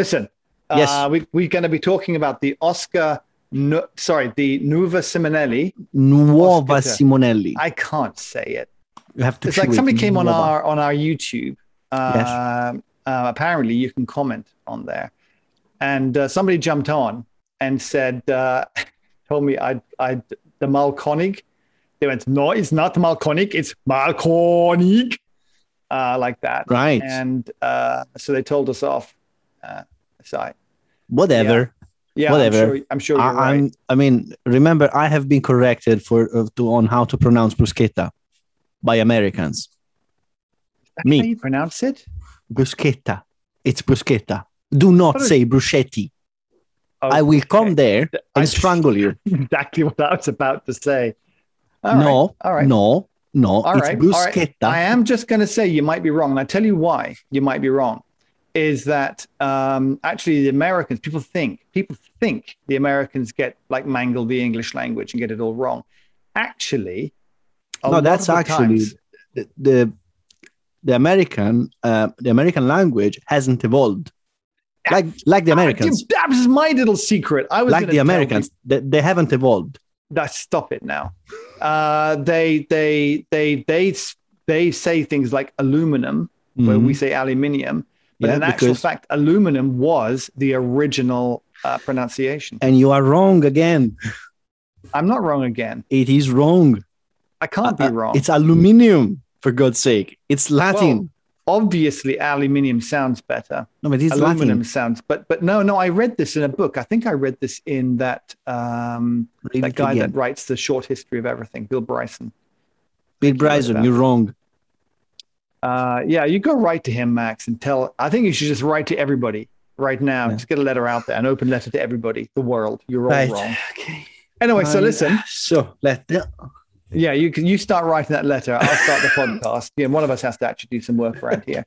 listen. Yes. Uh, we, we're going to be talking about the Oscar. Nu- sorry, the Nuova Simonelli. Nuova Oscar. Simonelli. I can't say it. you have to. It's like chew it. somebody came on Nuova. our on our YouTube. Yes. Um, uh, apparently, you can comment on there, and uh, somebody jumped on and said, uh, told me I I the Mahlkönig. They went, no, it's not Mahlkönig, it's Mahlkönig, uh, like that. Right. And uh, so they told us off. Uh, so Whatever. yeah, Whatever. I'm sure, I'm sure you're I, right. I'm, I mean, remember, I have been corrected for uh, to on how to pronounce bruschetta by Americans. Me. How you pronounce it? Bruschetta. It's bruschetta. Do not What is- say bruschetti. Oh, I will come there and just- strangle you. exactly what I was about to say. All right, no, all right. no, no. All it's right, all right. bruschetta. I am just going to say you might be wrong. And I tell you why you might be wrong is that um, actually the Americans, people think, people think the Americans get like mangle the English language and get it all wrong. Actually, no, that's actually times- the, the the American uh, the American language hasn't evolved. Like like the Americans. Ah, That was my little secret. I was Like the Americans. They, they haven't evolved. that stop it now. Uh, they they they they they say things like aluminum, where Mhm. we say aluminium, but Yeah, in actual because- fact, aluminum was the original uh, pronunciation. and you are wrong again. I'm not wrong again. It is wrong. I can't be Uh, wrong. It's aluminium, for God's sake. It's Latin. Obviously, aluminium sounds better. no, but it's aluminum Latin. sounds, but but no, no. I read this in a book. I think I read this in that um, Read that guy again. that writes the short history of everything, Bill Bryson. Bill Bryson, you're wrong. Uh, yeah, you go write to him, Max, and tell. I think you should just write to everybody right now. Yeah. Just get a letter out there, an open letter to everybody, the world. You're all Right. wrong. Okay. Anyway, so Um, listen. So let Yeah, you can. You start writing that letter. I'll start the podcast. Yeah, one of us has to actually do some work around here.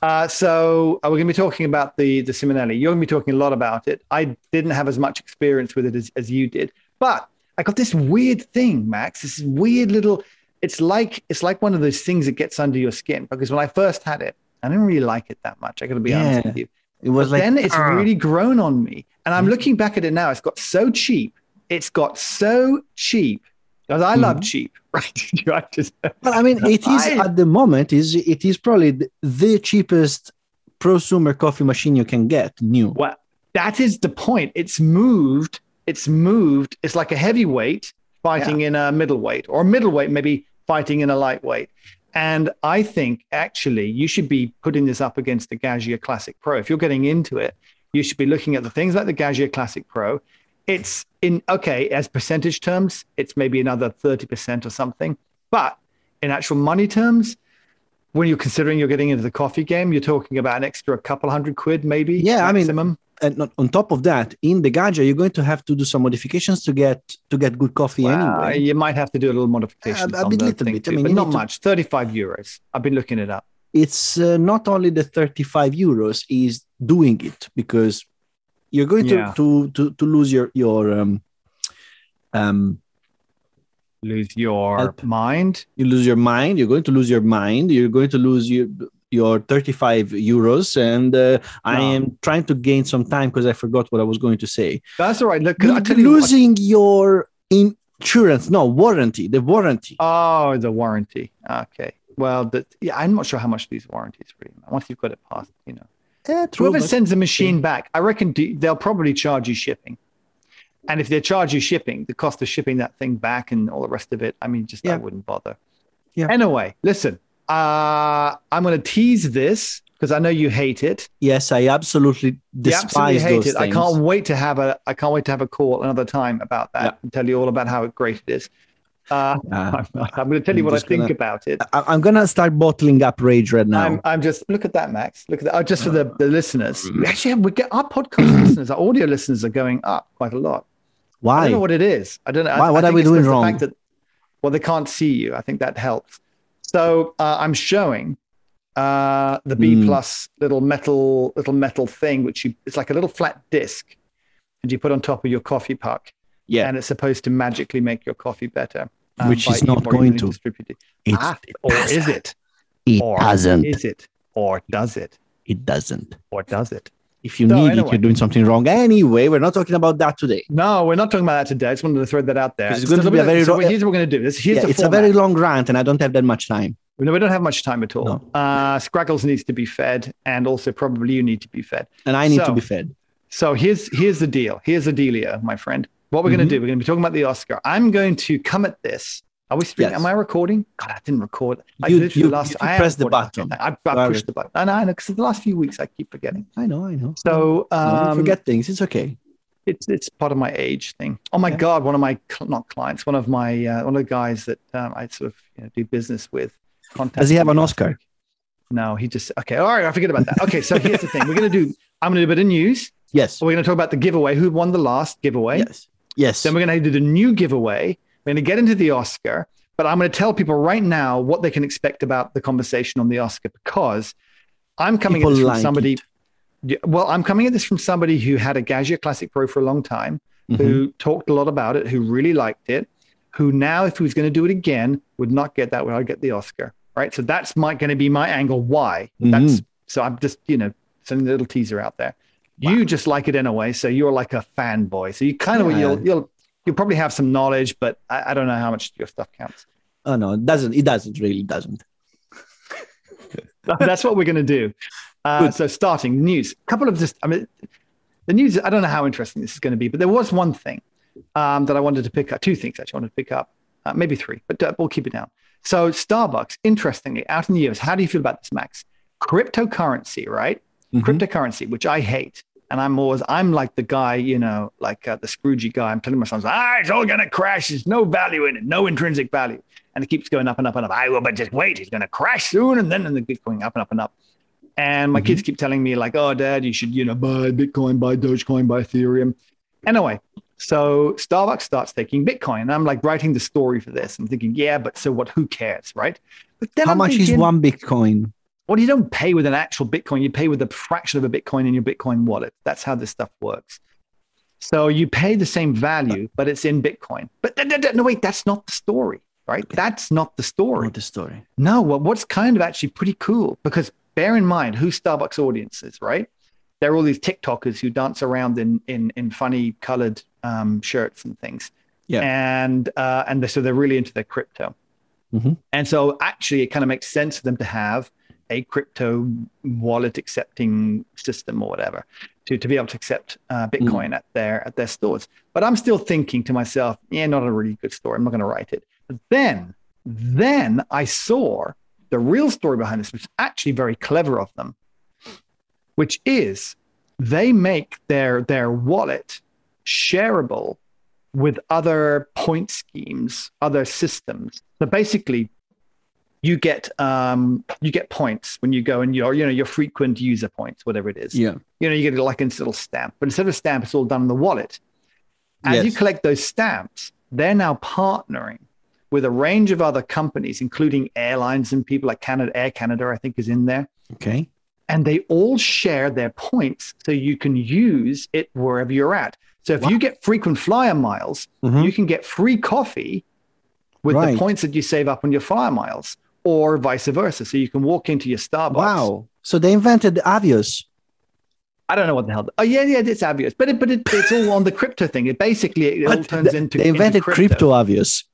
Uh, so uh, we're going to be talking about the the Simonelli. You're going to be talking a lot about it. I didn't have as much experience with it as, as you did, but I got this weird thing, Max. This weird little. It's like it's like one of those things that gets under your skin. Because when I first had it, I didn't really like it that much. I got to be honest with you. it was But like then it's "Ah." really grown on me. And I'm looking back at it now. It's got so cheap. It's got so cheap. Because I love cheap, right? I just, Well, I mean, it is I- at the moment is it is probably the, the cheapest prosumer coffee machine you can get new. well, that is the point. It's moved. It's moved. It's like a heavyweight fighting in a middleweight, or a middleweight maybe fighting in a lightweight. And I think actually you should be putting this up against the Gaggia Classic Pro. If you're getting into it, you should be looking at the things like the Gaggia Classic Pro. It's in okay as percentage terms, it's maybe another 30% or something. But in actual money terms, when you're considering you're getting into the coffee game, you're talking about an extra couple hundred quid, maybe. Yeah, I mean, maximum. And on- top of that, in the Gaggia, you're going to have to do some modifications to get to get good coffee Well, anyway. you might have to do a little modification Uh, a bit- little bit. I mean, not to- much. 35 euros. I've been looking it up. It's uh, not only the 35 euros is doing it because you're going to Yeah. to, to to lose your your um um Lose your Help. mind. you lose your mind you're going to lose your mind you're going to lose your your 35 euros and uh, i am trying to gain some time because i forgot what i was going to say That's all right. Look, I You're you what- losing your insurance no warranty the warranty Oh, the warranty. Okay. Well, the, yeah, I'm not sure how much these warranties really. are. Once you've got it past, you know, yeah, true, whoever sends the machine back, I reckon do, they'll probably charge you shipping. And if they charge you shipping, the cost of shipping that thing back and all the rest of it, I mean, just I wouldn't bother. Yeah. Anyway, listen, uh, I'm going to tease this because I know you hate it. yes i absolutely You despise absolutely hate those it. I can't wait to have a I can't wait to have a call another time about that Yeah. and tell you all about how great it is. Uh, Uh, I'm, going to tell you I'm what I think gonna- about it. I- i'm gonna start bottling up rage right now I'm, I'm just look at that, Max. Look at that. Oh, just for the, the listeners. We actually have, we get our podcast listeners, our audio listeners are going up quite a lot. Why? I don't know what it is. I don't know. Why- I what are we doing wrong? fact that, well, they can't see you. I think that helps. So uh, I'm showing uh, the B Mm. plus little metal little metal thing, which you it's like a little flat disc, and you put on top of your coffee puck, yeah and it's supposed to magically make your coffee better. um, Which is not going to. distributed. It's- Ah, it or is doesn't. it? it Or doesn't Is it? Or does it? it doesn't Or does it? If you So, need anyway. it, you're doing something wrong. Anyway, we're not talking about that today. No, we're not talking about that today. I just wanted to throw that out there. it's going to be a very so here's what we're going to do. This here's Yeah, it's a very long rant, and I don't have that much time. No, we don't have much time at all. No. Uh, Scraggles needs to be fed, and also probably you need to be fed. And I need to be fed. So here's here's the deal. Here's the dealio, my friend. What we're Mm-hmm. going to do? We're going to be talking about the Oscar. I'm going to come at this. Are we speaking? Yes. Am I recording? God, I didn't record. I You- you- last, you I press the button. I, I pushed the button. I know, I know. Because the last few weeks I keep forgetting. I know, I know. So No, um, forget things. It's okay. it's it's part of my age thing. Oh my Yeah. god, one of my not clients, one of my uh, one of the guys that um, I sort of you know, do business with. Does he have an. Oscar? No, he just okay. All right, I forget about that. Okay, so here's the thing: we're gonna do. I'm gonna do a bit of news. Yes. We're gonna talk about the giveaway. Who won the last giveaway? Yes. Yes. Then we're gonna do the new giveaway. We're gonna get into the Oscar, but I'm gonna tell people right now what they can expect about the conversation on the Oscar because I'm coming People at this from like somebody. it. Well, I'm coming at this from somebody who had a Gaggia Classic Pro for a long time Mhm. who talked a lot about it, who really liked it, who now, if he was going to do it again, would not get that, would I get the Oscar, right? So that's my going to be my angle. Why? That's so I'm just you know sending a little teaser out there. You just like it in a way, so you're like a fanboy. So you kind of Yeah. you'll you'll you'll probably have some knowledge, but I, I don't know how much your stuff counts. Oh no, it doesn't. It doesn't really doesn't. that's what we're going to do. Uh, so starting news, a couple of just, I mean, the news, I don't know how interesting this is going to be, but there was one thing um, that I wanted to pick up, two things actually I wanted to pick up, uh, maybe three, but uh, we'll keep it down. So Starbucks, interestingly, out in the US, how do you feel about this, Max? Cryptocurrency, right? Mhm. Cryptocurrency, which I hate. And I'm always, I'm like the guy, you know, like uh, the Scroogey guy. I'm telling myself, ah, it's all going to crash. There's no value in it, no intrinsic value. And it keeps going up and up and up. I will, but just wait, it's going to crash soon. And then and it keeps going up and up and up. And my Mhm. kids keep telling me, like, oh, dad, you should, you know, buy Bitcoin, buy Dogecoin, buy Ethereum. Anyway, so Starbucks starts taking Bitcoin. And I'm like writing the story for this. I'm thinking, yeah, but so what? Who cares, right? But then How I'm much is one Bitcoin? Well, you don't pay with an actual Bitcoin. You pay with a fraction of a Bitcoin in your Bitcoin wallet. That's how this stuff works. So you pay the same value, but it's in Bitcoin. But th- th- th- no, wait, that's not the story, right? That's not the story. Or the story? No, well, what's kind of actually pretty cool because bear in mind who Starbucks audience is, right? They're all these TikTokers who dance around in in in funny colored um, shirts and things. Yeah. And uh, and so they're really into their crypto. Mhm. And so actually, it kind of makes sense for them to have a crypto wallet accepting system or whatever to, to be able to accept uh, Bitcoin at their at their stores. But I'm still thinking to myself, yeah, not a really good story. I'm not going to write it. But then, then I saw the real story behind this, which is actually very clever of them, which is they make their their wallet shareable with other point schemes, other systems. So basically, you get um, you get points when you go and your you know your frequent user points, whatever it is. Yeah. You know, you get like a little stamp, but instead of a stamp, it's all done in the wallet. As you collect those stamps, they're now partnering with a range of other companies, including airlines and people like Canada, Air Canada, I think is in there. Okay. And they all share their points so you can use it wherever you're at. So if you get frequent flyer miles, Mhm. you can get free coffee with Right. the points that you save up on your flyer miles, or vice versa. So you can walk into your Starbucks. Wow. So they invented the Avios. I don't know what the hell. Oh yeah, yeah, it's obvious, but it, but it, it's all on the crypto thing. It basically it all turns into they into invented crypto obvious.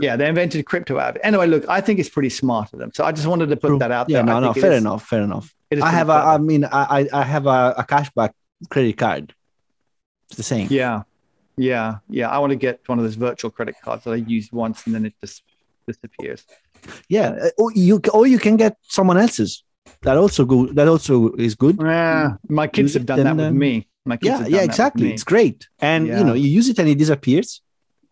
Yeah, they invented crypto app. Anyway, look, I think it's pretty smart of them. So I just wanted to put True. that out Yeah, there. no, I no, it fair is- enough, fair enough. I have a, I mean, I, I I have a, a cashback credit card. It's the same. Yeah, yeah, yeah. I want to get one of those virtual credit cards that I used once and then it just disappears. Yeah. uh, Or you, or you can get someone else's. That also go. That also is good. Yeah, my kids Use have it done that with me. My kids Yeah, yeah, exactly. It's great, and Yeah. you know, you use it and it disappears.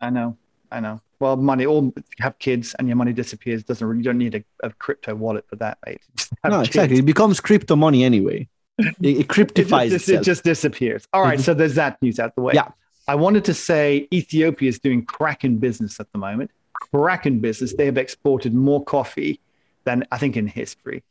I know, I know. Well, money. All have kids and your money disappears. Doesn't really, you don't need a, a crypto wallet for that, mate. No, kids. exactly. It becomes crypto money anyway. It, it It cryptifies just, it just disappears. All right, Mhm. so there's that news out the way. Yeah. I wanted to say Ethiopia is doing cracking business at the moment. Cracking business. They have exported more coffee than I think in history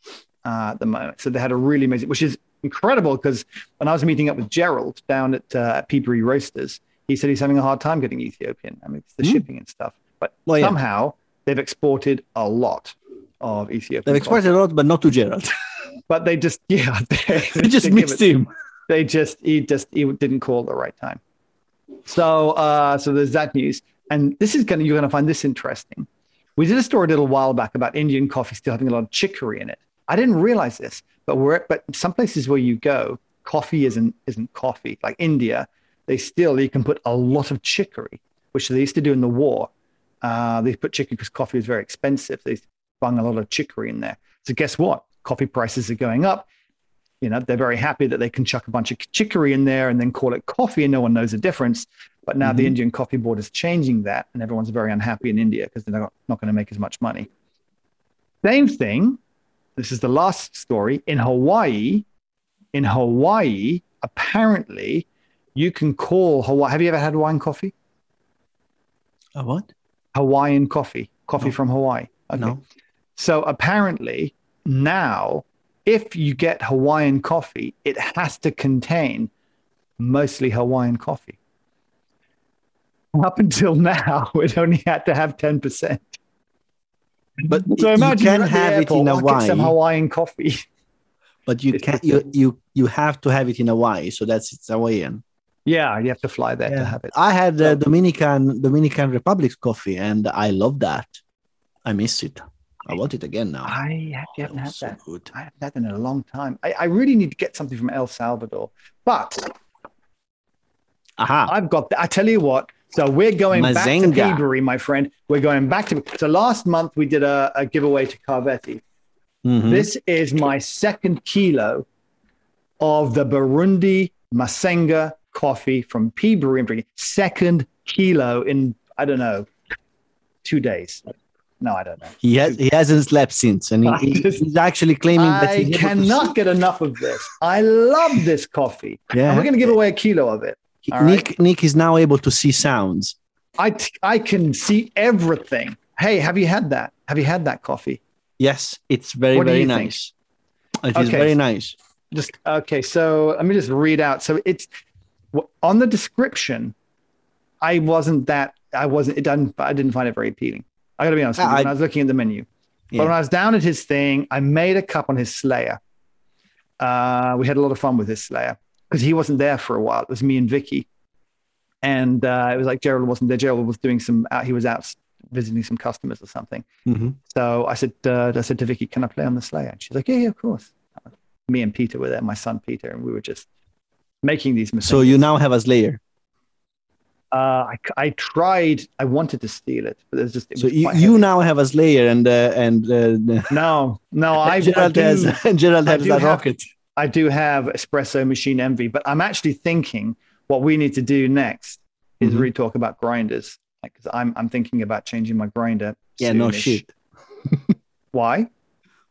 uh, at the moment. So they had a really amazing, which is incredible because when I was meeting up with Gerald down at uh, Peabody Roasters, he said he's having a hard time getting Ethiopian. I mean, it's the Mm. shipping and stuff. But Well, yeah. somehow they've exported a lot of Ethiopian. They've coffee. exported a lot, but not to Gerald. but they just yeah, they, they just they missed it- him. they just he just he didn't call at the right time. So uh, so there's that news, and this is gonna you're gonna find this interesting. We did a story a little while back about Indian coffee still having a lot of chicory in it. I didn't realize this, but we're but some places where you go, coffee isn't isn't coffee. Like India, they still you can put a lot of chicory, which they used to do in the war. Uh, they put chicory because coffee was very expensive. They bung a lot of chicory in there. So guess what? Coffee prices are going up. You know, they're very happy that they can chuck a bunch of chicory in there and then call it coffee and no one knows the difference. But now mm-hmm. the Indian Coffee Board is changing that and everyone's very unhappy in India because they're not, not going to make as much money. Same thing. This is the last story. In Hawaii, in Hawaii, apparently you can call Hawaii. Have you ever had Hawaiian coffee? A what? Hawaiian coffee, coffee no. from Hawaii. Okay. No. So apparently now, if you get Hawaiian coffee, it has to contain mostly Hawaiian coffee. Up until now, it only had to have 10%. But so imagine you can have airport, it in Hawaii. Some Hawaiian coffee. But you can't. You, you you have to have it in Hawaii, so that's it's Hawaiian. Yeah, you have to fly there yeah. to have it. I had the Dominican Dominican Republic's coffee, and I love that. I miss it. I want it again now. I haven't had so that. Good. I haven't had that in a long time. I, I, really need to get something from El Salvador. But Aha. I've got. I tell you what. So we're going Mazenga. back to Peabury, my friend. We're going back to. So last month we did a, a giveaway to Carvetti. Mm-hmm. This is my second kilo of the Burundi Masenga coffee from Peabury. Second kilo in I don't know two days. No, I don't know. He has he hasn't slept since, and he, just, he's actually claiming I that he cannot get enough of this. I love this coffee. Yeah, and we're going to give away a kilo of it. Nick right? Nick is now able to see sounds. I t- I can see everything. Hey, have you had that? Have you had that coffee? Yes, it's very what very nice. Think? It is okay. very nice. Just okay. So let me just read out. So it's on the description. I wasn't that. I wasn't. It done. I didn't find it very appealing. I got to be honest. I, when I was looking at the menu, yeah. but when I was down at his thing, I made a cup on his Slayer. Uh, we had a lot of fun with his Slayer because he wasn't there for a while. It was me and Vicky, and uh, it was like Gerald wasn't there. Gerald was doing some. Uh, he was out visiting some customers or something. Mm-hmm. So I said, uh, I said to Vicky, "Can I play on the Slayer?" And she's like, "Yeah, yeah, of course." Me and Peter were there, my son Peter, and we were just making these mistakes. So you now have a Slayer. Uh, I, I tried. I wanted to steal it, but there's just. so you, you now have a Slayer, and uh, and uh, no, no, I Gerald I do, has Gerald has that rocket. I do have espresso machine envy, but I'm actually thinking what we need to do next is mm-hmm. really talk about grinders. Because I'm I'm thinking about changing my grinder. Yeah, soonish. no shit. Why?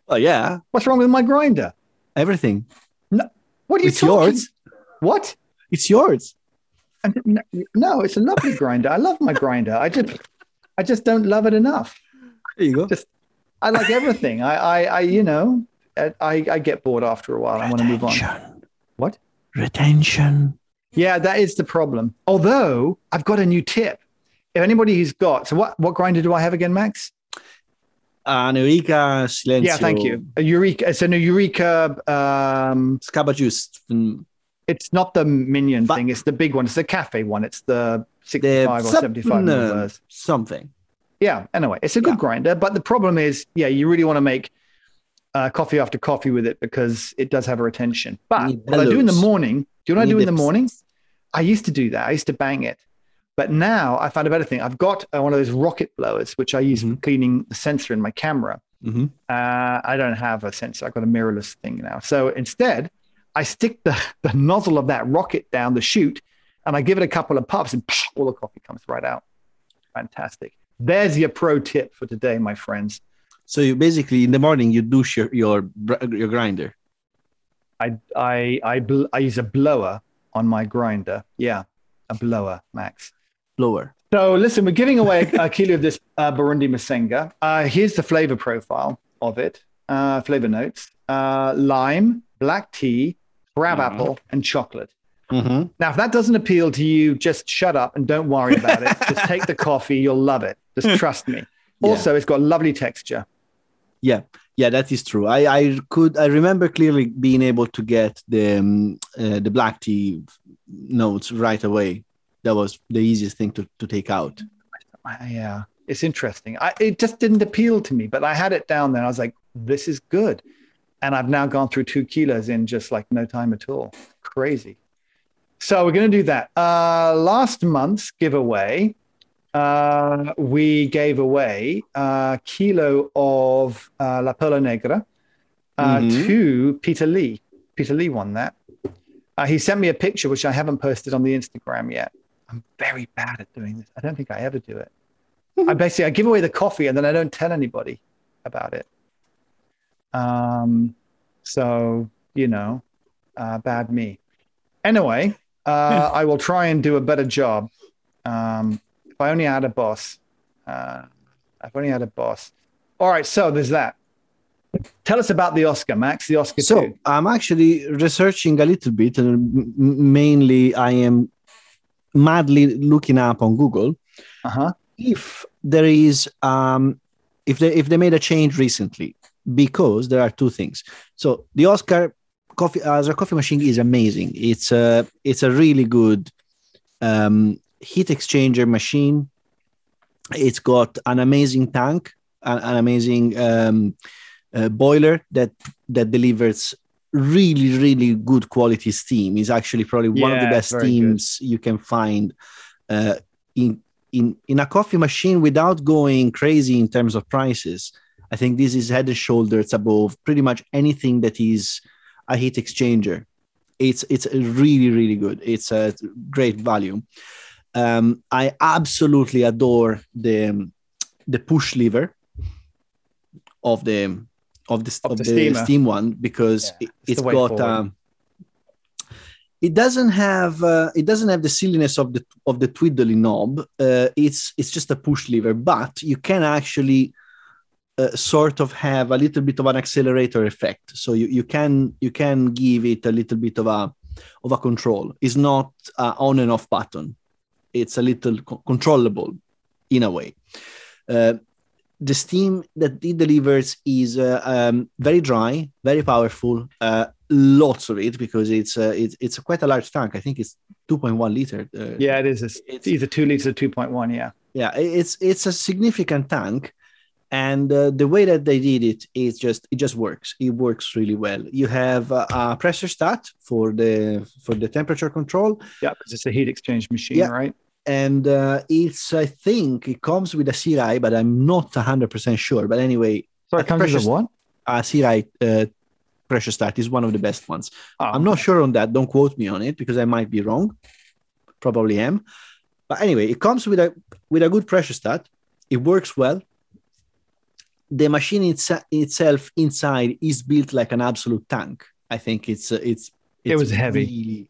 Oh yeah. What's wrong with my grinder? Everything. No. What are you it's talking? yours. What? It's yours. And no, it's a lovely grinder. I love my grinder. I just, I just don't love it enough. There you go. Just, I like everything. I, I, I you know, I, I get bored after a while. Retention. I want to move on. What? Retention. Yeah, that is the problem. Although I've got a new tip. If anybody who's got, so what, what grinder do I have again, Max? Uh, an Eureka Silencio. Yeah, thank you. A Eureka. It's a Eureka. Um, Scaba juice. It's not the Mignon but, thing. It's the big one. It's the cafe one. It's the 65 or 75 no, Something. Yeah. Anyway, it's a good yeah. grinder. But the problem is, yeah, you really want to make uh, coffee after coffee with it because it does have a retention. But what I do in the morning, do you know what I do in the morning? I used to do that. I used to bang it. But now I found a better thing. I've got uh, one of those rocket blowers, which I use mm-hmm. for cleaning the sensor in my camera. Mm-hmm. Uh, I don't have a sensor. I've got a mirrorless thing now. So instead, I stick the, the nozzle of that rocket down the chute and I give it a couple of puffs and psh, all the coffee comes right out. Fantastic. There's your pro tip for today, my friends. So you basically in the morning you douche your your, your grinder. I I I, bl- I use a blower on my grinder. Yeah, a blower, Max. Blower. So listen, we're giving away a, kilo of this uh, Burundi Mazenga. Uh, here's the flavor profile of it. Uh, flavor notes: uh, lime, black tea, crab mm-hmm. apple, and chocolate. Mm-hmm. Now, if that doesn't appeal to you, just shut up and don't worry about it. just take the coffee. You'll love it. Just trust me. Also, yeah. it's got lovely texture. Yeah, yeah, that is true. I, I could I remember clearly being able to get the um, uh, the black tea notes right away. That was the easiest thing to, to take out. Yeah, it's interesting. I, it just didn't appeal to me, but I had it down there. I was like, this is good, and I've now gone through two kilos in just like no time at all. Crazy. So we're going to do that. Uh, last month's giveaway uh, we gave away a kilo of uh, La Perla Negra uh, mm-hmm. to Peter Lee. Peter Lee won that. Uh, he sent me a picture, which I haven't posted on the Instagram yet. I'm very bad at doing this. I don't think I ever do it. I basically I give away the coffee and then I don't tell anybody about it. Um, so you know, uh, bad me. Anyway, uh, I will try and do a better job. Um, I only had a boss. Uh, I've only had a boss. All right, so there's that. Tell us about the Oscar, Max. The Oscar. So i I'm actually researching a little bit, and mainly I am madly looking up on Google uh-huh. if there is um, if they if they made a change recently because there are two things. So the Oscar coffee as a coffee machine is amazing. It's a it's a really good um, heat exchanger machine. It's got an amazing tank, an, an amazing um, uh, boiler that that delivers really really good quality steam. Is actually probably one yeah, of the best steams good. you can find uh, in in in a coffee machine without going crazy in terms of prices. I think this is head and shoulders above pretty much anything that is a heat exchanger. It's it's really really good. It's a great value. Um, I absolutely adore the the push lever of the of the, of, of the, the steam one because yeah, it, has got um, it doesn't have uh, it doesn't have the silliness of the of the twiddly knob. Uh, it's it's just a push lever, but you can actually uh, sort of have a little bit of an accelerator effect. So you, you can you can give it a little bit of a of a control. It's not on and off button it's a little co- controllable in a way. Uh, the steam that it delivers is uh, um, very dry, very powerful. Uh, lots of it because it's uh, it's it's quite a large tank. I think it's 2.1 liter. Uh, yeah, it is. It's, it's either two liters or 2.1. Yeah. Yeah, it's it's a significant tank, and uh, the way that they did it is just it just works. It works really well. You have a pressure stat for the for the temperature control. Yeah, because it's a heat exchange machine, yeah. right? And uh, it's I think it comes with a Sirai, but I'm not hundred percent sure. But anyway, so it comes with what? A Sirai uh, pressure stat is one of the best ones. Oh, I'm not sure on that. Don't quote me on it because I might be wrong. Probably am. But anyway, it comes with a with a good pressure stat. It works well. The machine it's, itself inside is built like an absolute tank. I think it's uh, it's, it's it was heavy. Really,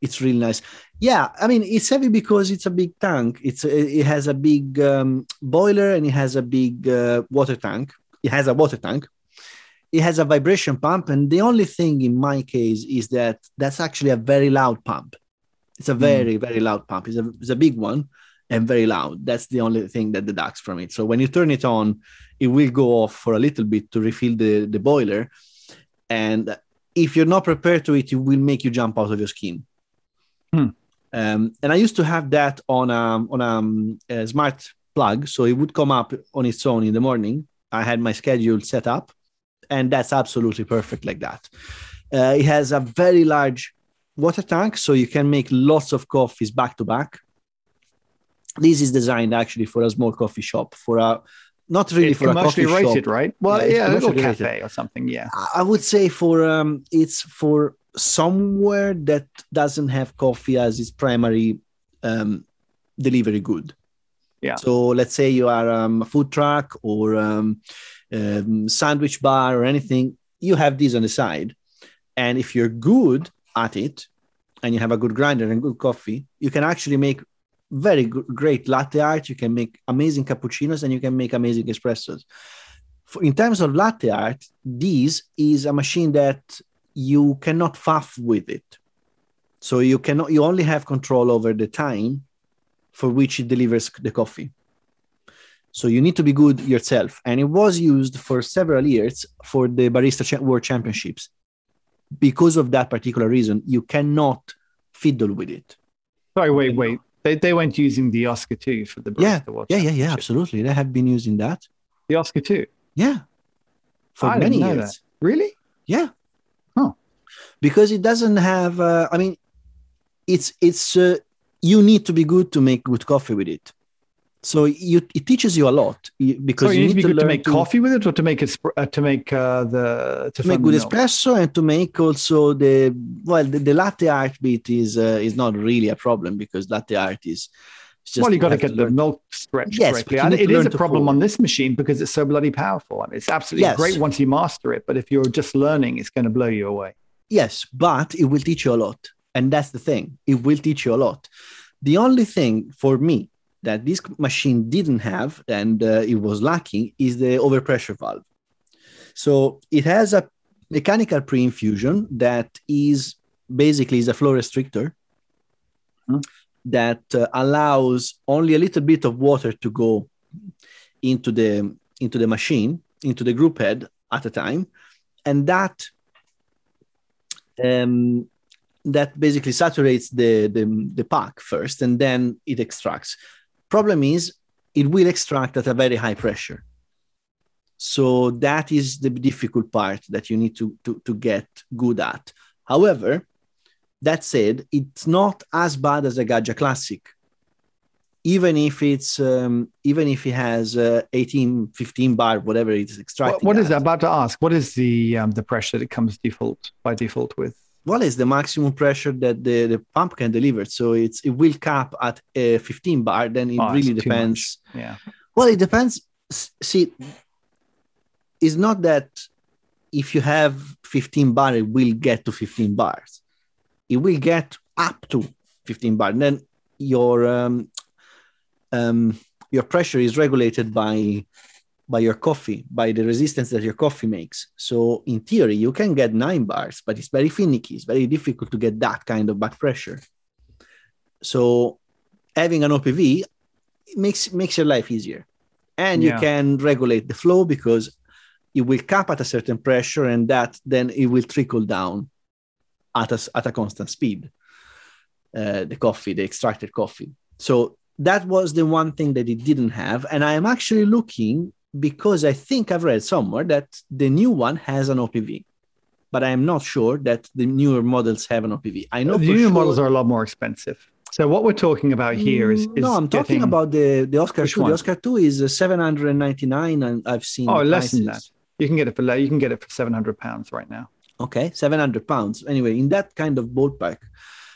it's really nice. Yeah, I mean it's heavy because it's a big tank. It's it has a big um, boiler and it has a big uh, water tank. It has a water tank. It has a vibration pump, and the only thing in my case is that that's actually a very loud pump. It's a very mm. very loud pump. It's a it's a big one and very loud. That's the only thing that deducts from it. So when you turn it on, it will go off for a little bit to refill the the boiler, and if you're not prepared to it, it will make you jump out of your skin. Hmm. Um, and I used to have that on a, on a, um, a, smart plug, so it would come up on its own in the morning. I had my schedule set up, and that's absolutely perfect like that. Uh, it has a very large water tank, so you can make lots of coffees back to back. This is designed actually for a small coffee shop, for a not really it's for commercially a coffee rated, shop. right? Well, yeah, yeah a little cafe rated. or something. Yeah, I would say for um, it's for somewhere that doesn't have coffee as its primary um, delivery good. Yeah. So let's say you are um, a food truck or um, um, sandwich bar or anything, you have these on the side. And if you're good at it and you have a good grinder and good coffee, you can actually make very good, great latte art. You can make amazing cappuccinos and you can make amazing espressos. For, in terms of latte art, this is a machine that you cannot faff with it. So you cannot you only have control over the time for which it delivers the coffee. So you need to be good yourself. And it was used for several years for the Barista World Championships. Because of that particular reason, you cannot fiddle with it. Sorry, wait, wait. They, they weren't using the Oscar 2 for the Barista Yeah, World Yeah, yeah, yeah, absolutely. They have been using that. The Oscar 2. Yeah. For I many years. that. Really? Yeah. Oh. Because it doesn't have. Uh, I mean, it's it's. Uh, you need to be good to make good coffee with it. So you it teaches you a lot because So you, need to be good to learn make coffee with it or to make it uh, to make uh, the to to make good milk? espresso and to make also the well the, the latte art bit is uh, is not really a problem because latte art is just well, you got to get the milk stretched Yes, correctly. And it is a problem on this machine because it's so bloody powerful. I mean, it's absolutely Yes. great once you master it, but if you're just learning, it's going to blow you away. Yes, but it will teach you a lot. And that's the thing. It will teach you a lot. The only thing for me that this machine didn't have and uh, it was lacking is the overpressure valve. So it has a mechanical pre-infusion that is basically is a flow restrictor Hmm. that uh, allows only a little bit of water to go into the into the machine into the group head at a time and that um, that basically saturates the, the the pack first and then it extracts problem is it will extract at a very high pressure so that is the difficult part that you need to, to, to get good at however that said it's not as bad as a Gaggia classic even if it's um, even if it has uh, 18 15 bar whatever it's What, extracting what is at. that? about to ask? What is the um, the pressure that it comes default by default with? Well it's the maximum pressure that the, the pump can deliver. So it's it will cap at uh, 15 bar then it Oh, really depends. Yeah. well it depends. See it's not that if you have 15 bar it will get to 15 bars. It will get up to 15 bar. And then your um, um, your pressure is regulated by by your coffee by the resistance that your coffee makes. So in theory you can get 9 bars but it's very finicky. It's very difficult to get that kind of back pressure. So having an opv makes makes your life easier. And you can regulate the flow because it will cap at a certain pressure and that then it will trickle down at a, at a constant speed uh, the coffee the extracted coffee. So that was the one thing that it didn't have. And i am actually looking because i think i've read somewhere that the new one has an opv but i am not sure that the newer models have an opv i know the newer sure- models are a lot more expensive. So what we're talking about here is, is Mm, no i'm talking getting- about the the oscar Which 2 one? the oscar 2 is uh, 799 and i've seen oh less than that. You can get it for you can get it for seven hundred pounds right now. okay 700 pounds anyway in that kind of ballpark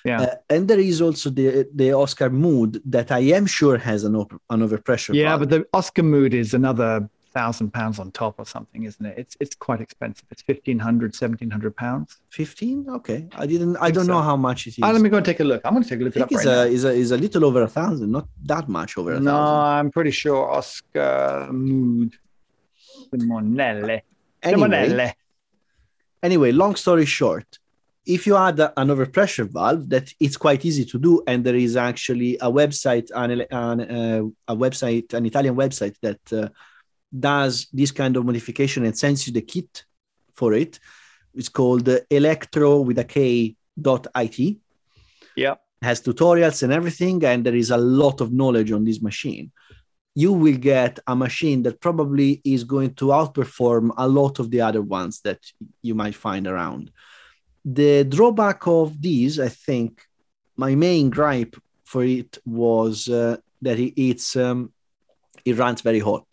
Yeah. Uh, and there is also the the oscar mood that i am sure has an, op- an overpressure yeah, valve. but the Oscar Mood is another thousand pounds on top or something, isn't it? It's it's quite expensive. It's 1500 1700 pounds. 15 okay i didn't i think don't know how much it is Ah, let me go and take a look. I'm going to take a look I it think right it's, now. a, is a, is a little over a thousand, not that much over a No, thousand. I'm pretty sure Oscar Mood. Simonelle. Anyway, Simonelle. anyway, long story short, if you add a- an overpressure valve, that it's quite easy to do, and there is actually a website, an, an, uh, a website, an Italian website that uh, does this kind of modification and sends you the kit for it. It's called electro with a K dot it. Yeah. has tutorials and everything, and there is a lot of knowledge on this machine. You will get a machine that probably is going to outperform a lot of the other ones that you might find around. The drawback of these, I think, my main gripe for it was uh, that it, it's um, it runs very hot.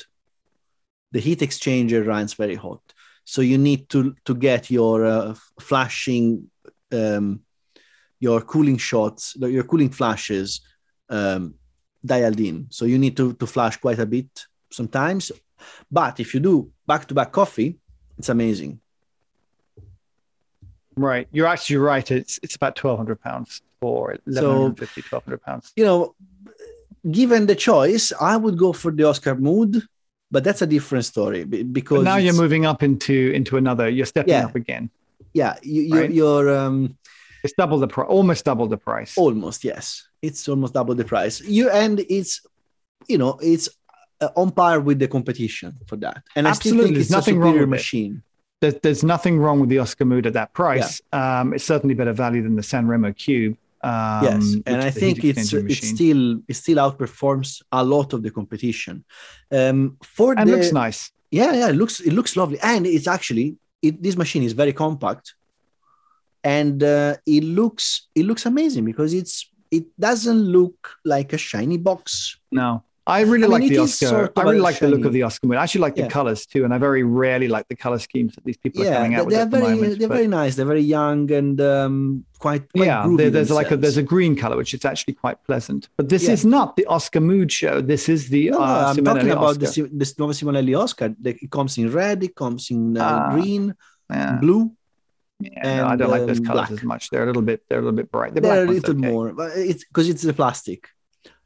The heat exchanger runs very hot, so you need to to get your uh, flashing um, your cooling shots, your cooling flashes um, dialed in. So you need to, to flash quite a bit sometimes. But if you do back to back coffee, it's amazing. Right. You're actually right. It's it's about 1200 pounds for 1150, 1200 pounds. You know, given the choice, I would go for the Oscar Mood, but that's a different story because But now you're moving up into into another. You're stepping Yeah. up again. Yeah, you, you, Right. you're um, It's double the price, almost double the price. almost yes. It's almost double the price. You and it's you know it's uh, on par with the competition for that. And I still Absolutely, think there's it's nothing a wrong superior with it. There's, there's nothing wrong with the Oscar Mood at that price. Um, it's certainly better value than the San Remo Cube. Um, yes, and I think it's it still it still outperforms a lot of the competition. Um, for and the looks nice. yeah yeah it looks it looks lovely and it's actually it, this machine is very compact and uh, it looks it looks amazing because it's it doesn't look like a shiny box No, I really I like it the Oscar. I really like the look of the Oscar Mood. I actually like the colors too, and I very rarely like the color schemes that these people are yeah coming they- out with they're at the very moment. they're but- very nice they're very young and um, quite, quite yeah, there, there's like a there's a green color which is actually quite pleasant. But this Yeah. is not the Oscar Mood show. This is the no, uh, I'm talking about the, Oscar. The Nuova Simonelli Oscar. It comes in red, it comes in uh, Ah, green, Yeah, blue. yeah, no, I don't and, like those um, colors black. as much. They're a little bit they're a little bit bright. The They're a little okay. more, but it's because it's the plastic.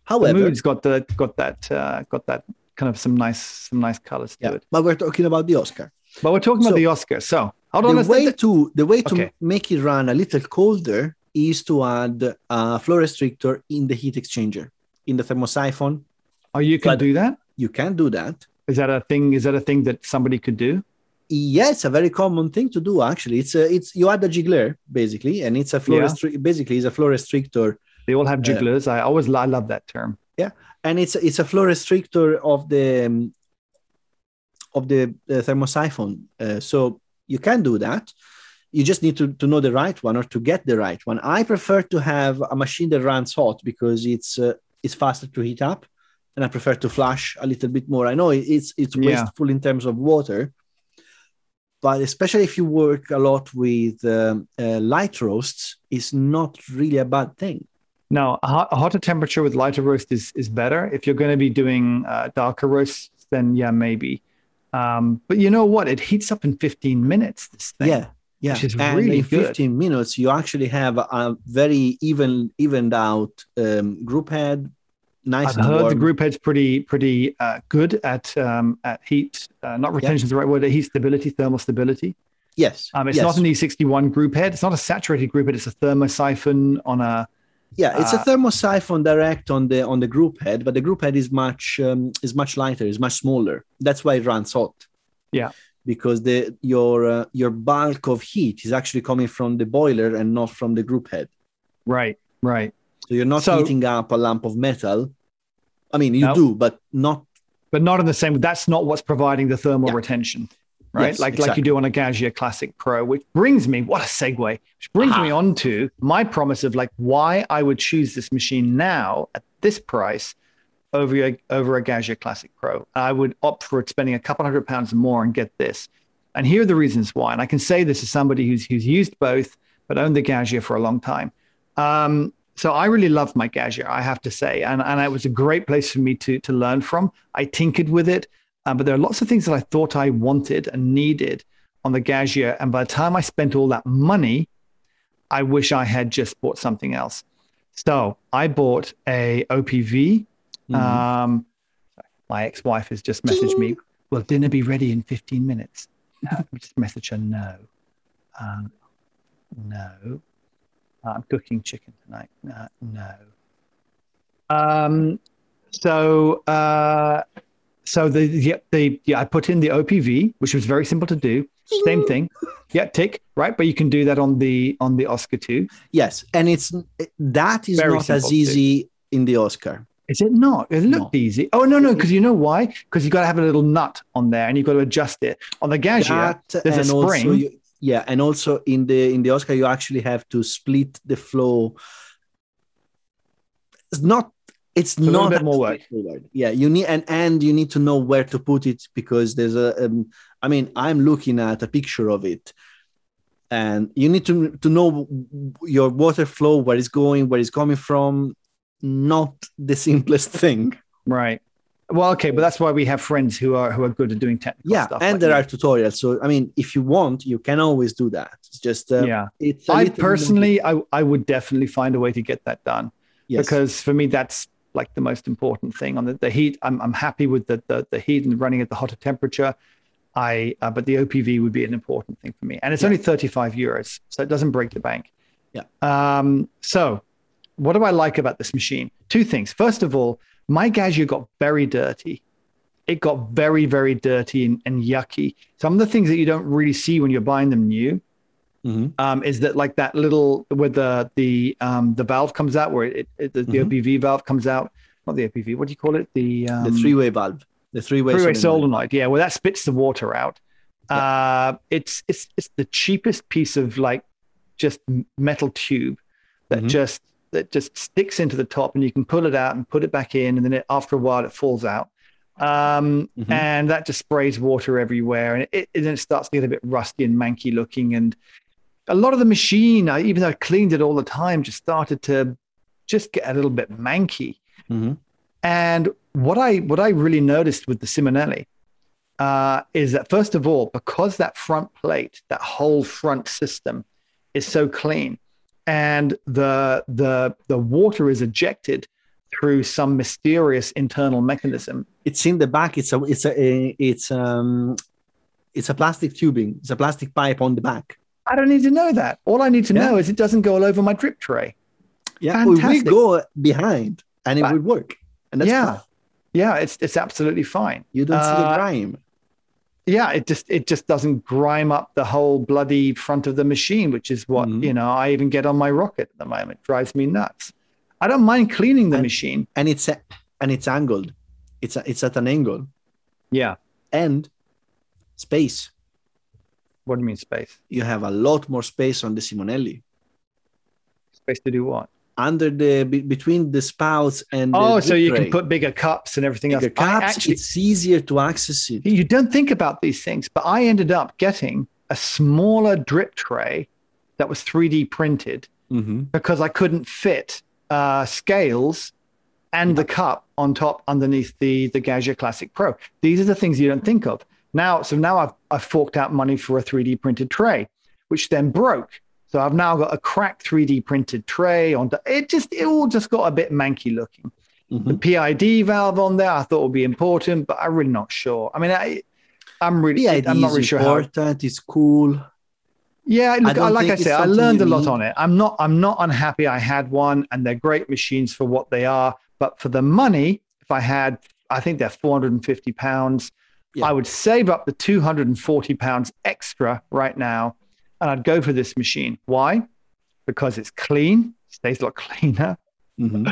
The However, mood's got the got that uh, got that kind of some nice some nice colors to yeah, it. but we're talking about the Oscar. But we're talking about the Oscar. So hold on. the way let to the way to Okay. make it run a little colder is to add a flow restrictor in the heat exchanger in the thermosiphon. oh, you can but- do that. You can do that. Is that a thing? Is that a thing that somebody could do? Yeah, it's a very common thing to do. Actually, it's a, it's you add a jiggler basically, and it's a flow Yeah. restri- basically it's a flow restrictor, They all have jigglers. I always I love that term. Yeah, and it's it's a flow restrictor of the um, of the uh, thermosiphon. Uh, so you can do that. You just need to, to know the right one or to get the right one. I prefer to have a machine that runs hot because it's uh, it's faster to heat up, and I prefer to flush a little bit more. I know it's it's Yeah. wasteful in terms of water, but especially if you work a lot with um, uh, light roasts, it's not really a bad thing. No, a, hot, a hotter temperature with lighter roast is is better. If you're going to be doing uh, darker roasts, then yeah, maybe. Um, but you know what? It heats up in 15 minutes. This thing. Yeah, yeah. which is and really in good. 15 minutes, you actually have a very even, evened out um, group head, nice I've heard warm. the group head's pretty pretty uh, good at um, at heat. Uh, not retention is the right word. Heat stability, thermal stability. Yes, Um, it's yes. not an E61 group head. It's not a saturated group head. It's a thermosiphon on a. yeah. It's a uh, thermosiphon direct on the on the group head, but the group head is much um, is much lighter, is much smaller. That's why it runs hot. Yeah. because the your uh, your bulk of heat is actually coming from the boiler and not from the group head. Right, right. So you're not So- heating up a lump of metal. I mean, you No. do, but not But not in the same. That's not what's providing the thermal Yeah. retention, right? Yes, like like you do on a Gaggia Classic Pro. Which brings me, what a segue! Which brings me on to my promise of like why I would choose this machine now at this price over a, over a Gaggia Classic Pro. I would opt for spending a couple hundred pounds more and get this. And here are the reasons why. And I can say this as somebody who's who's used both, but owned the Gaggia for a long time. Um, so I really loved my Gaggia, I have to say, and and it was a great place for me to to learn from. I tinkered with it, um, but there are lots of things that I thought I wanted and needed on the Gaggia, and by the time I spent all that money, I wish I had just bought something else. So I bought a OPV. Mhm. Um, my ex-wife has just messaged me. Will dinner be ready in 15 minutes? No, just message her no. Um, no. I'm cooking chicken tonight. Uh, no. Um, so uh, so the yeah, the yeah, I put in the OPV, which was very simple to do. Same thing. Yeah, tick, right? But you can do that on the on the Oscar too. Yes, and it's that is Very not as simple to do. easy in the Oscar. Is it not? It looked No. easy. Oh no, no, because you know why? Because you've got to have a little nut on there, and you've got to adjust it. On the Gaggia, That there's a and also spring. you- yeah, and also in the in the Oscar you actually have to split the flow. It's not. It's a not bit more work. straightforward. Yeah, you need and and you need to know where to put it because there's a. Um, I mean, I'm looking at a picture of it, and you need to to know your water flow, where it's going, where it's coming from. Not the simplest thing. right. Well, okay, but that's why we have friends who are who are good at doing technical Yeah, stuff. and like there you. are tutorials. So I mean, if you want, you can always do that. It's just uh, yeah. it's. I personally, I, I would definitely find a way to get that done yes. because for me, that's like the most important thing. On the, the heat, I'm, I'm happy with the, the the heat and running at the hotter temperature. I uh, but the OPV would be an important thing for me, and it's Yeah. only 35 euros, so it doesn't break the bank. Yeah. Um. So, what do I like about this machine? Two things. First of all, my Gaggia got very dirty it got very, very dirty and, and yucky. Some of the things that you don't really see when you're buying them new Mhm. um, is that like that little where the the um, the valve comes out, where it, it the, the Mhm. OPV valve comes out. Not the OPV. What do you call it? The um, the three-way valve, the three-way, three-way solenoid. solenoid. Yeah, well, that spits the water out. Uh, it's it's it's the cheapest piece of like just metal tube that Mhm. just that just sticks into the top, and you can pull it out and put it back in, and then it, after a while it falls out. Um, Mhm. And that just sprays water everywhere, and it, it then it starts to get a bit rusty and manky looking. And a lot of the machine, I, even though I cleaned it all the time, just started to just get a little bit manky. Mhm. And what I what I really noticed with the Simonelli uh, is that first of all, because that front plate, that whole front system, is so clean, and the the the water is ejected through some mysterious internal mechanism. It's in the back. It's a, it's a, it's um, it's a plastic tubing. It's a plastic pipe on the back. I don't need to know that. All I need to Yeah. know is it doesn't go all over my drip tray. Yeah, we go behind, and it But- will work. And that's yeah, fine. yeah, it's it's absolutely fine. You don't see the Uh, grime. yeah it just it just doesn't grime up the whole bloody front of the machine which is what Mhm. you know i even get on my rocket at the moment drives me nuts i don't mind cleaning the And- machine and it's a, and it's angled. It's a, it's at an angle yeah and space. What do you mean space You have a lot more space on the Simonelli space to do what under the be, between the spouts and oh so you can put bigger cups and everything bigger else I caps. actually it's easier to access it. you don't think about these things but i ended up getting a smaller drip tray that was 3d printed Mhm. because I couldn't fit uh, scales and the cup on top underneath the the Gaggia Classic Pro. These are the things you don't think of. Now, so now I've I've forked out money for a 3D printed tray, which then broke. So I've now got a cracked 3D printed tray on. It just it all just got a bit manky looking. The Mhm. PID valve on there I thought would be important, but I'm really not sure. I mean, I I'm really The idea I'm not really sure how important. It's cool. yeah, look, don't like I said, I learned a lot on it. I'm not, I'm not unhappy. I had one, and they're great machines for what they are. But for the money, if I had, I think they're 450 pounds. Yeah. I would save up the 240 pounds extra right now, and I'd go for this machine. Why? Because it's clean, stays a lot cleaner. Mhm.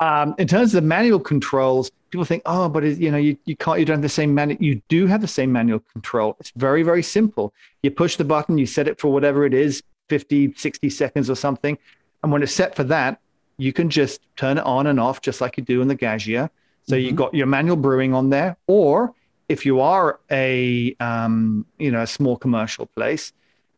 Um, in terms of the manual controls, people think, oh, but it, you know, you, you can't, you don't have the same manual. You do have the same manual control. It's very, very simple. You push the button, you set it for whatever it is, 50, 60 seconds or something. And when it's set for that, you can just turn it on and off, just like you do in the Gaggia. So you've Mhm. got your manual brewing on there. Or if you are a, um, you know, a small commercial place,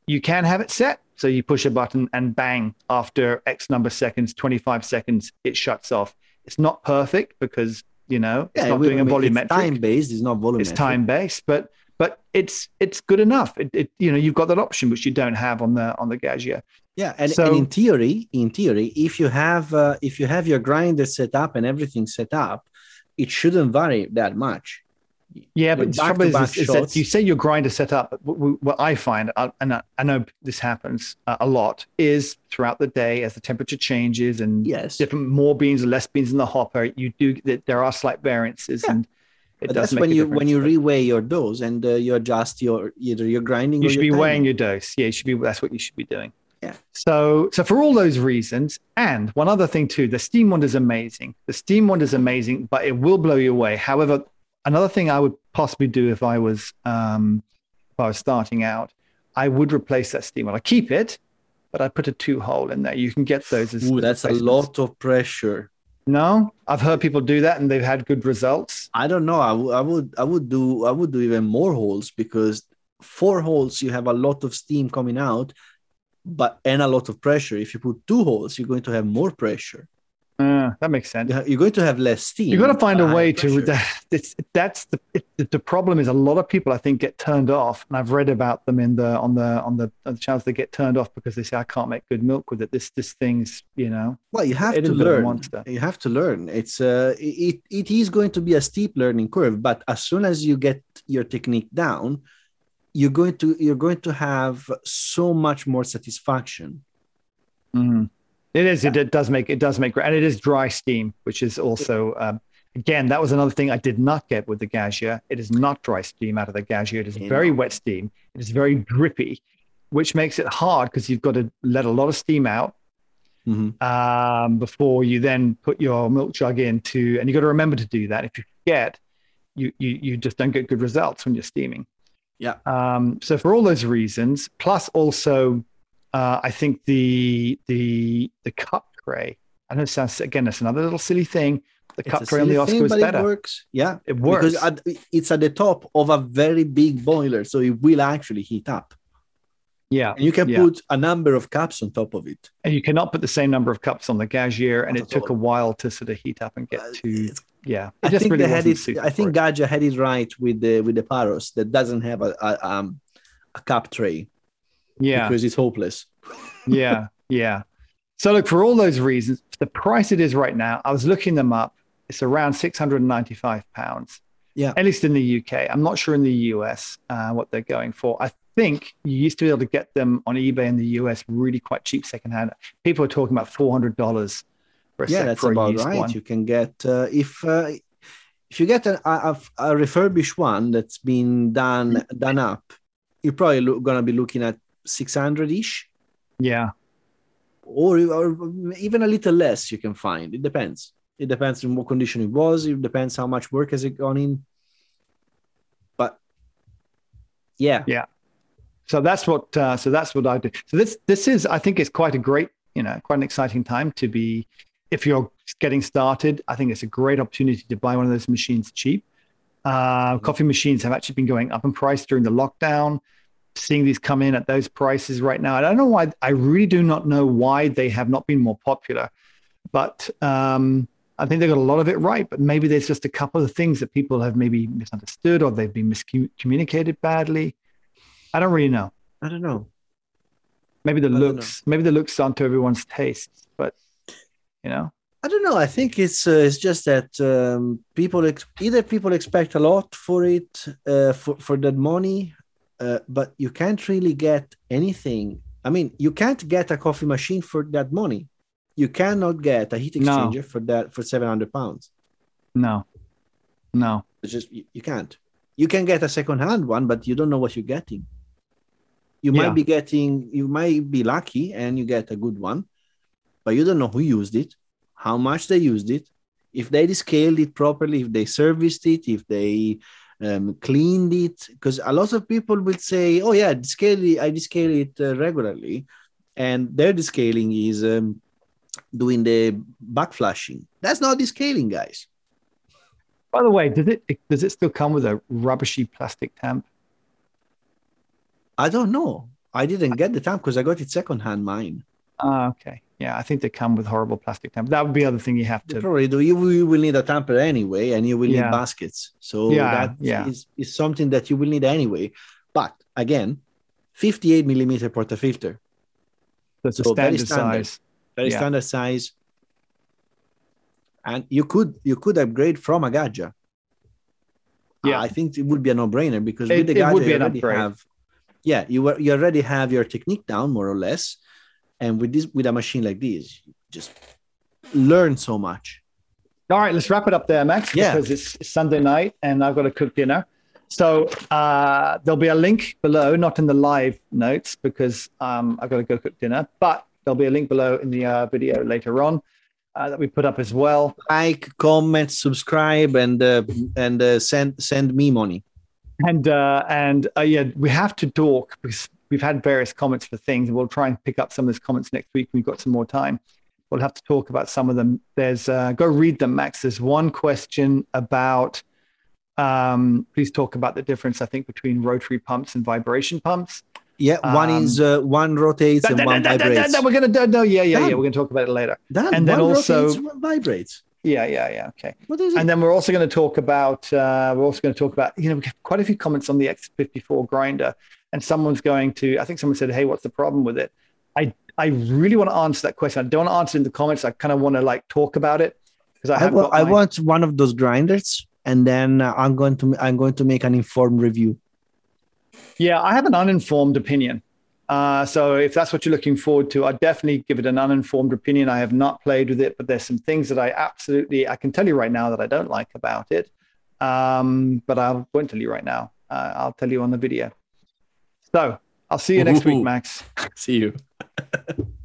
you can have it set. So you push a button and bang, after X number of seconds, 25 seconds, it shuts off. It's not perfect because, you know, it's Yeah, not doing a volumetric. It's time based. It's not volumetric. It's time based, but but it's it's good enough. It, it you know you've got that option which you don't have on the on the Gaggia. Yeah, and, So- and in theory, in theory, if you have uh, if you have your grinder set up and everything set up, it shouldn't vary that much. Yeah, but the trouble is, is, that you say your grinder set up. What, I find, uh, and I, know this happens uh, a lot, is throughout the day as the temperature changes and Yes, different more beans or less beans in the hopper, you do that there are slight variances, Yeah. and it but does that's when you when you reweigh your dose and uh, you adjust your either your grinding. you or should be your weighing your dose. Yeah, you should be. That's what you should be doing. Yeah. So, so for all those reasons, and one other thing too, the Steam wand is amazing. The Steam wand is amazing, but it will blow you away. However, another thing I would possibly do if I was um, if I was starting out, I would replace that Steam Wonder. I keep it, but I put a two hole in there. You can get those as Ooh, that's a lot of pressure. No, I've heard people do that and they've had good results. I don't know. I wou- I would I would do I would do even more holes because four holes you have a lot of steam coming out, but and a lot of pressure. If you put two holes, you're going to have more pressure. Uh, that makes sense. You ha- You're going to have less steam. You've got to find a way higher to. pressure. It's, that's the it, the problem is a lot of people I think get turned off, and I've read about them in the on the on the, on the channels. They get turned off because they say I can't make good milk with it. This this thing's you know. Well, you have to is a a learn. monster. You have to learn. It's uh, it it is going to be a steep learning curve, but as soon as you get your technique down, you're going to you're going to have so much more satisfaction. It is. It, it does make it does make and it is dry steam, which is also um, Again, that was another thing I did not get with the Gaggia. It is not dry steam out of the Gaggia. It is You very wet steam. It is very drippy, which makes it hard because you've got to let a lot of steam out Mhm. um, before you then put your milk jug into, and you've got to remember to do that. If you forget, you, you you just don't get good results when you're steaming. Yeah. Um, so for all those reasons, plus also, uh, I think the the the cup tray. I know it sounds again, that's another little silly thing. The It's cup tray on the Oscar thing, is but better. It works. Yeah, It works. because at, it's at the top of a very big boiler, so it will actually heat up. yeah. And you can Yeah. put a number of cups on top of it. And you cannot put the same number of cups on the Gaggia, and it took all. a while to sort of heat up and get Uh, to it's- yeah. I think really they had it. I think. Gaggia had it right with the with the Paros that doesn't have a, a um a cup tray yeah. because it's hopeless. yeah, yeah. So look, for all those reasons, the price it is right now, I was looking them up. It's around six hundred and ninety-five pounds. Yeah. At least in the UK. I'm not sure in the US uh, what they're going for. I think you used to be able to get them on eBay in the US really quite cheap secondhand. People are talking about four hundred dollars for a yeah, that's for about right. one. You can get uh, if uh, if you get a, a, a refurbished one that's been done done up, you're probably lo- gonna be looking at six hundred ish, Yeah, or or even a little less. You can find. It depends. It depends on what condition it was. It depends how much work has it gone in. But yeah, Yeah. so that's what uh, so that's what I do. So this this is I think it's quite a great you know quite an exciting time to be if you're getting started. I think it's a great opportunity to buy one of those machines cheap. Uh, coffee machines have actually been going up in price during the lockdown. Seeing these come in at those prices right now, I don't know why. I really do not know why they have not been more popular, but um, I think they got a lot of it right. But maybe there's just a couple of things that people have maybe misunderstood or they've been miscommunicated badly. I don't really know. I don't know. Maybe the I looks, maybe the looks aren't to everyone's tastes, but you know, I don't know. I think it's uh, it's just that um, people ex- either people expect a lot for it uh, for for that money, uh, but you can't really get anything. I mean, you can't get a coffee machine for that money. You cannot get a heat No. exchanger for that for seven hundred pounds. no, no. It's just you, you can't. You can get a second hand one, but you don't know what you're getting. You Yeah. might be getting, you might be lucky and you get a good one, but you don't know who used it, how much they used it, if they scaled it properly, if they serviced it, if they um, cleaned it. Because a lot of people will say, "Oh yeah, descale it, I descale it uh, regularly," and their descaling is um, doing the backflushing. That's not descaling, guys. By the way, does it does it still come with a rubbishy plastic tamp? I don't know. I didn't get the time because I got it secondhand mine. Ah, okay. Yeah, I think they come with horrible plastic tamp. That would be the other thing you have to. probably do. You, will- you will need a tamper anyway, and you will Yeah. need baskets. So Yeah, that yeah. is is something that you will need anyway. But again, 58 millimeter portafilter, That's a so very standard, standard. size. very Yeah. standard size. And you could you could upgrade from a Gaggia. Yeah. I think it would be a no-brainer because It- with the it would Gaggia be you already upgrade. have, yeah, you were, you already have your technique down more or less, and with this with a machine like this, you just learn so much. All right, let's wrap it up there, Max, Yeah. because it's Sunday night and I've got to cook dinner. So uh, there'll be a link below, not in the live notes because um, I've got to go cook dinner, but there'll be a link below in the uh, video later on uh, that we put up as well. like, comment, subscribe, and uh, and uh, send send me money. And uh, and uh, yeah, we have to talk because we've had various comments for things, and we'll try and pick up some of those comments next week we've got some more time. We'll have to talk about some of them. There's uh, go read them, Max. There's one question about. Um, please talk about the difference, I think, between rotary pumps and vibration pumps. Yeah, one Um, is uh, one rotates Da- and one da- da- da- vibrates. da- we're gonna do- no, yeah, yeah, yeah. We're gonna talk about it later. Done. and then one also- rotates, vibrates. Yeah, yeah, yeah. Okay. What is it? And then we're also going to talk about uh, we're also going to talk about you know we have quite a few comments on the X54 grinder, and someone's going to, I think someone said, Hey, what's the problem with it? I, I really want to answer that question. I don't answer in the comments. I kind of want to like talk about it because I, I, well, I want one of those grinders and then uh, I'm going to, I'm going to make an informed review. Yeah. I have an uninformed opinion. Uh, so if that's what you're looking forward to, I definitely give it an uninformed opinion. I have not played with it, but there's some things that I absolutely I can tell you right now that I don't like about it. Um, but I won't tell you right now. Uh, I'll tell you on the video. So I'll see you next Ooh. week, Max. See you.